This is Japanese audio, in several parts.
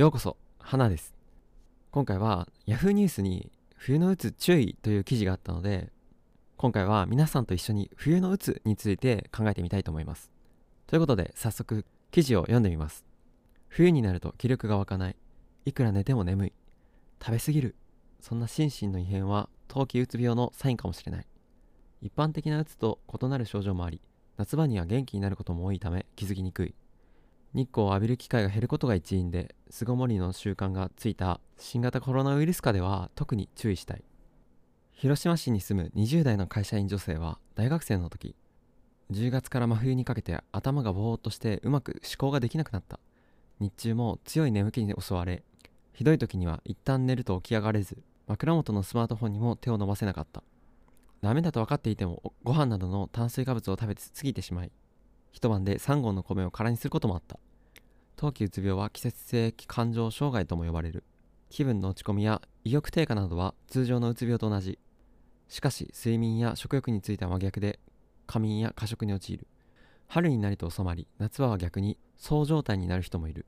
ようこそ花です。今回は Yahoo ニュースに冬のうつ注意という記事があったので今回は皆さんと一緒に冬のうつについて考えてみたいと思います。ということで早速記事を読んでみます。冬になると気力が湧かない。いくら寝ても眠い。食べ過ぎる。そんな心身の異変は冬季うつ病のサインかもしれない。一般的なうつと異なる症状もあり夏場には元気になることも多いため気づきにくい。日光を浴びる機会が減ることが一因で巣ごもりの習慣がついた新型コロナウイルス下では特に注意したい。広島市に住む20代の会社員女性は大学生の時10月から真冬にかけて頭がぼーっとしてうまく思考ができなくなった。日中も強い眠気に襲われひどい時には一旦寝ると起き上がれず枕元のスマートフォンにも手を伸ばせなかった。ダメだと分かっていてもご飯などの炭水化物を食べ過ぎてしまい一晩で3合の米を空にすることもあった。冬季うつ病は季節性感情障害とも呼ばれる。気分の落ち込みや意欲低下などは通常のうつ病と同じ。しかし睡眠や食欲については真逆で過眠や過食に陥る。春になりと収まり夏は逆にそう状態になる人もいる。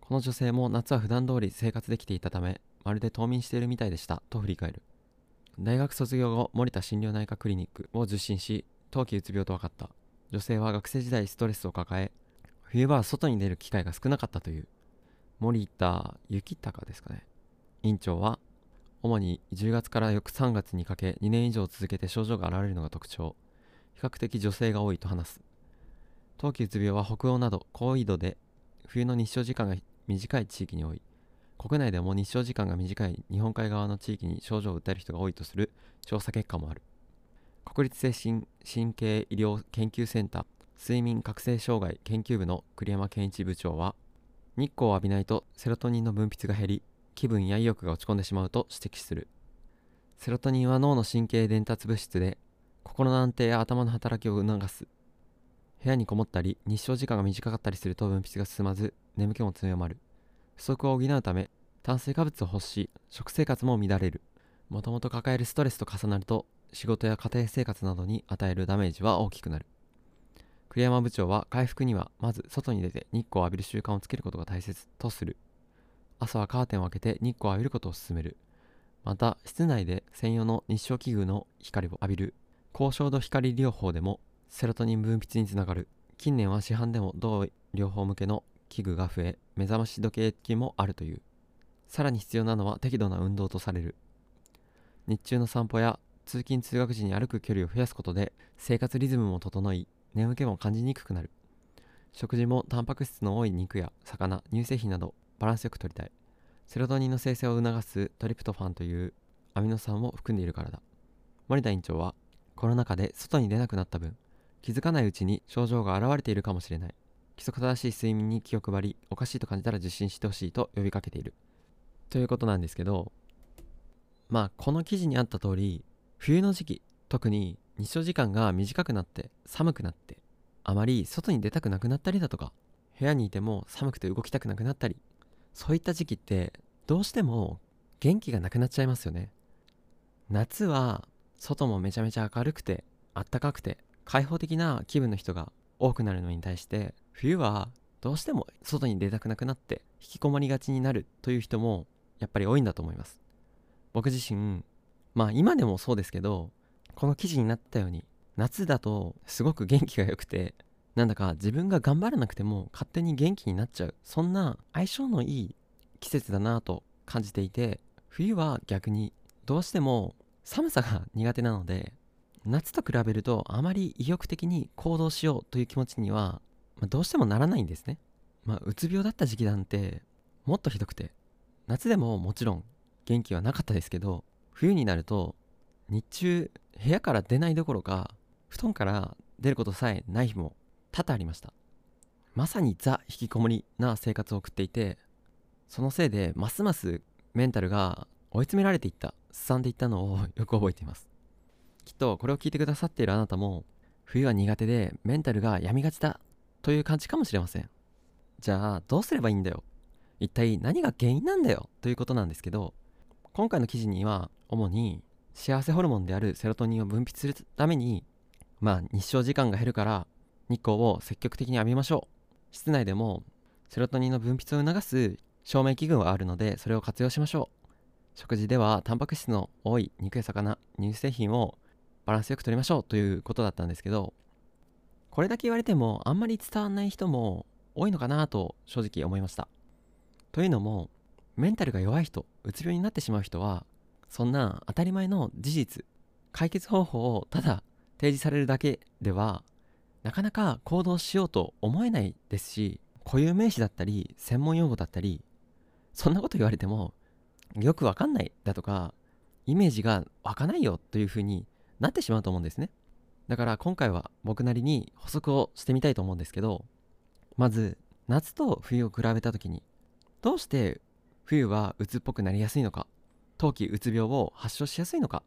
この女性も夏は普段通り生活できていたためまるで冬眠しているみたいでしたと振り返る。大学卒業後森田心療内科クリニックを受診し冬季うつ病と分かった。女性は学生時代ストレスを抱え冬場は外に出る機会が少なかったという森田幸隆ですかね。院長は主に10月から翌3月にかけ2年以上続けて症状が現れるのが特徴。比較的女性が多いと話す。冬季うつ病は北欧など高緯度で冬の日照時間が短い地域に多い。国内でも日照時間が短い日本海側の地域に症状を訴える人が多いとする調査結果もある。国立精神神経医療研究センター睡眠覚醒障害研究部の栗山健一部長は日光を浴びないとセロトニンの分泌が減り気分や意欲が落ち込んでしまうと指摘する。セロトニンは脳の神経伝達物質で心の安定や頭の働きを促す。部屋にこもったり日照時間が短かったりすると分泌が進まず眠気も強まる。不足を補うため炭水化物を欲し食生活も乱れる。もともと抱えるストレスと重なると仕事や家庭生活などに与えるダメージは大きくなる。栗山部長は回復にはまず外に出て日光を浴びる習慣をつけることが大切とする。朝はカーテンを開けて日光を浴びることを勧める。また室内で専用の日照器具の光を浴びる高照度光療法でもセロトニン分泌につながる。近年は市販でも同療法向けの器具が増え目覚まし時計機もあるという。さらに必要なのは適度な運動とされる。日中の散歩や通勤通学時に歩く距離を増やすことで生活リズムも整い眠気も感じにくくなる。食事もタンパク質の多い肉や魚乳製品などバランスよく取りたい。セロトニンの生成を促すトリプトファンというアミノ酸を含んでいるからだ。森田院長はコロナ禍で外に出なくなった分気づかないうちに症状が現れているかもしれない。規則正しい睡眠に気を配りおかしいと感じたら受診してほしいと呼びかけている。ということなんですけどまあこの記事にあった通り冬の時期特に日照時間が短くなって寒くなってあまり外に出たくなくなったりだとか部屋にいても寒くて動きたくなくなったりそういった時期ってどうしても元気がなくなっちゃいますよね。夏は外もめちゃめちゃ明るくてあったかくて開放的な気分の人が多くなるのに対して冬はどうしても外に出たくなくなって引きこもりがちになるという人もやっぱり多いんだと思います。僕自身まあ今でもそうですけどこの記事になったように夏だとすごく元気が良くてなんだか自分が頑張らなくても勝手に元気になっちゃう。そんな相性のいい季節だなと感じていて冬は逆にどうしても寒さが苦手なので夏と比べるとあまり意欲的に行動しようという気持ちには、まあ、どうしてもならないんですね。まあうつ病だった時期なんてもっとひどくて夏でももちろん元気はなかったですけど冬になると日中部屋から出ないどころか布団から出ることさえない日も多々ありました。まさにザ引きこもりな生活を送っていてそのせいでますますメンタルが追い詰められていった。すさんでいったのを よく覚えています。きっとこれを聞いてくださっているあなたも冬は苦手でメンタルが病みがちだという感じかもしれません。じゃあどうすればいいんだよ。一体何が原因なんだよということなんですけど今回の記事には主に幸せホルモンであるセロトニンを分泌するためにまあ日照時間が減るから日光を積極的に浴びましょう。室内でもセロトニンの分泌を促す照明器具はあるのでそれを活用しましょう。食事ではタンパク質の多い肉や魚乳製品をバランスよく取りましょう。ということだったんですけどこれだけ言われてもあんまり伝わんない人も多いのかなと正直思いました。というのもメンタルが弱い人うつ病になってしまう人はそんな当たり前の事実解決方法をただ提示されるだけではなかなか行動しようと思えないですし固有名詞だったり専門用語だったりそんなこと言われてもよくわかんないだとかイメージが湧かないよというふうになってしまうと思うんですね。だから今回は僕なりに補足をしてみたいと思うんですけどまず夏と冬を比べた時にどうして冬はうつっぽくなりやすいのか冬季うつ病を発症しやすいのか？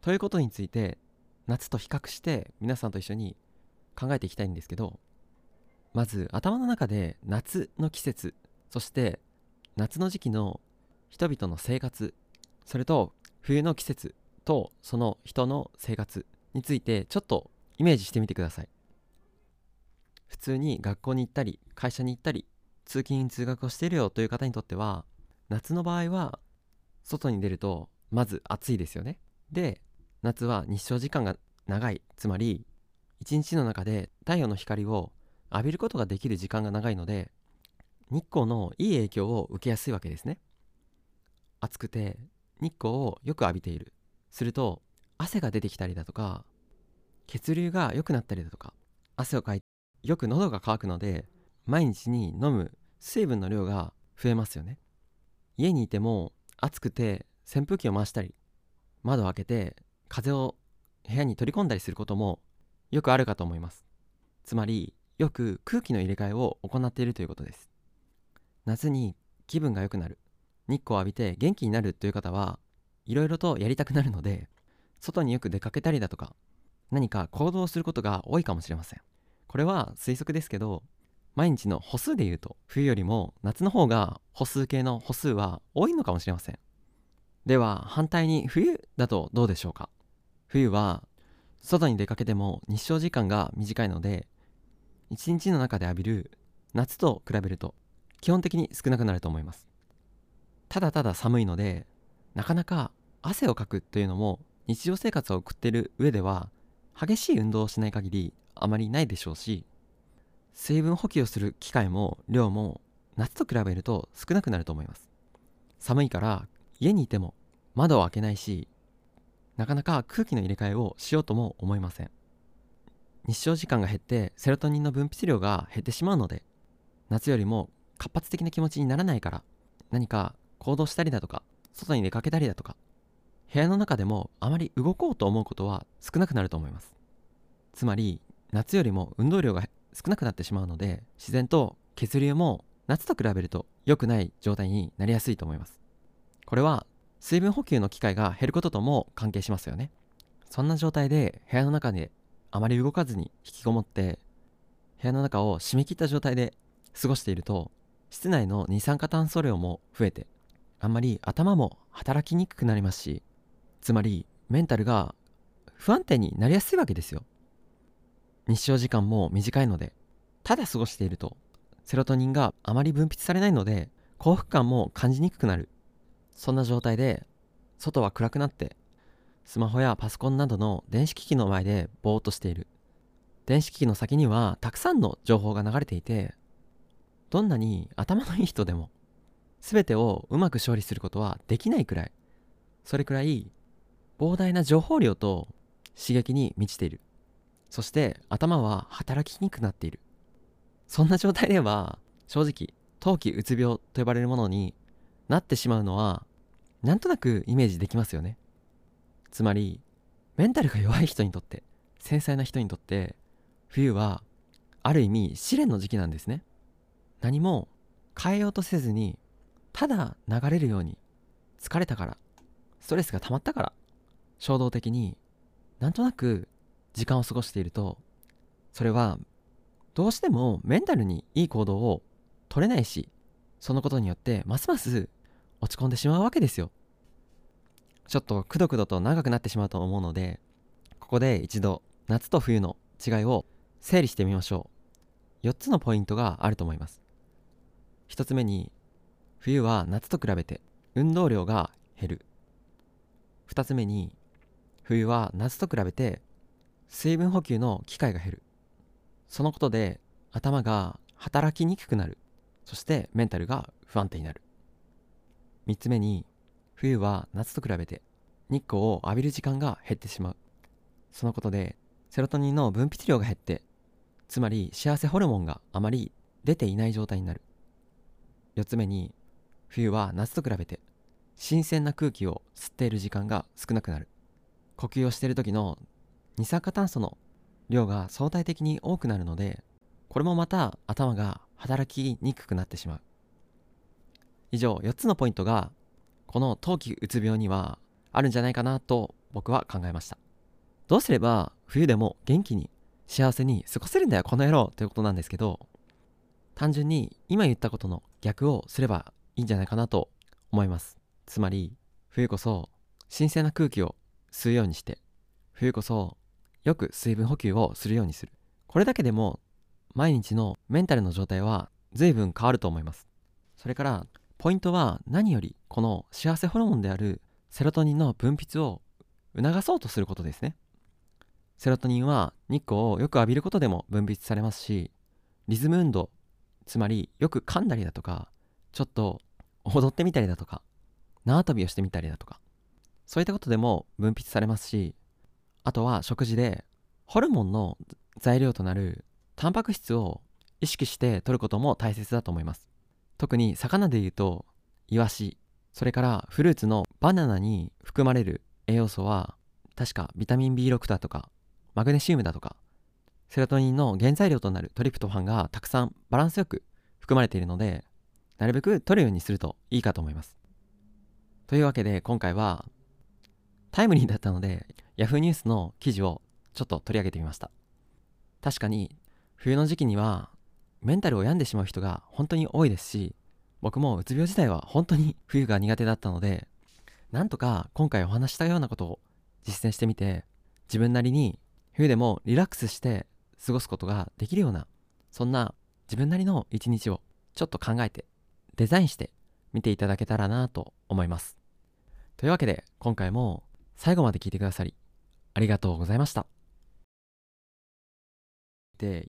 ということについて夏と比較して皆さんと一緒に考えていきたいんですけどまず頭の中で夏の季節そして夏の時期の人々の生活それと冬の季節とその人の生活についてちょっとイメージしてみてください。普通に学校に行ったり会社に行ったり通勤通学をしているよという方にとっては夏の場合は外に出るとまず暑いですよね。で夏は日照時間が長い。つまり一日の中で太陽の光を浴びることができる時間が長いので日光のいい影響を受けやすいわけですね。暑くて日光をよく浴びている。すると汗が出てきたりだとか血流が良くなったりだとか汗をかいてよく喉が渇くので毎日に飲む水分の量が増えますよね。家にいても暑くて扇風機を回したり窓を開けて風を部屋に取り込んだりすることもよくあるかと思います。つまりよく空気の入れ替えを行っているということです。夏に気分が良くなる日光を浴びて元気になるという方はいろいろとやりたくなるので外によく出かけたりだとか何か行動することが多いかもしれません。これは推測ですけど毎日の歩数で言うと冬よりも夏の方が歩数計の歩数は多いのかもしれません。では反対に冬だとどうでしょうか？冬は外に出かけても日照時間が短いので一日の中で浴びる夏と比べると基本的に少なくなると思います。ただただ寒いのでなかなか汗をかくというのも日常生活を送っている上では激しい運動をしない限りあまりないでしょうし水分補給をする機会も量も夏と比べると少なくなると思います。寒いから家にいても窓を開けないしなかなか空気の入れ替えをしようとも思いません。日照時間が減ってセロトニンの分泌量が減ってしまうので夏よりも活発的な気持ちにならないから何か行動したりだとか外に出かけたりだとか部屋の中でもあまり動こうと思うことは少なくなると思います。つまり夏よりも運動量が少なくなってしまうので自然と血流も夏と比べると良くない状態になりやすいと思います。これは水分補給の機会が減ることとも関係しますよね。そんな状態で部屋の中であまり動かずに引きこもって部屋の中を締め切った状態で過ごしていると室内の二酸化炭素量も増えてあんまり頭も働きにくくなりますしつまりメンタルが不安定になりやすいわけですよ。日照時間も短いのでただ過ごしているとセロトニンがあまり分泌されないので幸福感も感じにくくなる。そんな状態で外は暗くなってスマホやパソコンなどの電子機器の前でぼーっとしている。電子機器の先にはたくさんの情報が流れていてどんなに頭のいい人でも全てをうまく処理することはできないくらいそれくらい膨大な情報量と刺激に満ちている。そして頭は働きにくくなっている。そんな状態では正直冬季うつ病と呼ばれるものになってしまうのはなんとなくイメージできますよね。つまりメンタルが弱い人にとって繊細な人にとって冬はある意味試練の時期なんですね。何も変えようとせずにただ流れるように疲れたからストレスが溜まったから衝動的になんとなく時間を過ごしているとそれはどうしてもメンタルにいい行動を取れないしそのことによってますます落ち込んでしまうわけですよ。ちょっとくどくどと長くなってしまうと思うのでここで一度夏と冬の違いを整理してみましょう。4つのポイントがあると思います。1つ目に冬は夏と比べて運動量が減る。2つ目に冬は夏と比べて水分補給の機会が減る。そのことで頭が働きにくくなる。そしてメンタルが不安定になる。3つ目に冬は夏と比べて日光を浴びる時間が減ってしまう。そのことでセロトニンの分泌量が減ってつまり幸せホルモンがあまり出ていない状態になる。4つ目に冬は夏と比べて新鮮な空気を吸っている時間が少なくなる。呼吸をしている時の二酸化炭素の量が相対的に多くなるのでこれもまた頭が働きにくくなってしまう。以上4つのポイントがこの冬季うつ病にはあるんじゃないかなと僕は考えました。どうすれば冬でも元気に幸せに過ごせるんだよこの野郎ということなんですけど単純に今言ったことの逆をすればいいんじゃないかなと思います。つまり冬こそ新鮮な空気を吸うようにして冬こそよく水分補給をするようにする。これだけでも毎日のメンタルの状態は随分変わると思います。それからポイントは何よりこの幸せホルモンであるセロトニンの分泌を促そうとすることですね。セロトニンは日光をよく浴びることでも分泌されますしリズム運動つまりよく噛んだりだとかちょっと踊ってみたりだとか縄跳びをしてみたりだとかそういったことでも分泌されますしあとは食事でホルモンの材料となるタンパク質を意識して摂ることも大切だと思います。特に魚でいうとイワシそれからフルーツのバナナに含まれる栄養素は確かビタミン B6 だとかマグネシウムだとかセロトニンの原材料となるトリプトファンがたくさんバランスよく含まれているのでなるべく取るようにするといいかと思います。というわけで今回はタイムリーだったので Yahoo! ニュースの記事をちょっと取り上げてみました。確かに冬の時期にはメンタルを病んでしまう人が本当に多いですし僕もうつ病自体は本当に冬が苦手だったのでなんとか今回お話したようなことを実践してみて自分なりに冬でもリラックスして過ごすことができるようなそんな自分なりの一日をちょっと考えてデザインして見ていただけたらなと思います。というわけで今回も最後まで聞いてくださりありがとうございました。で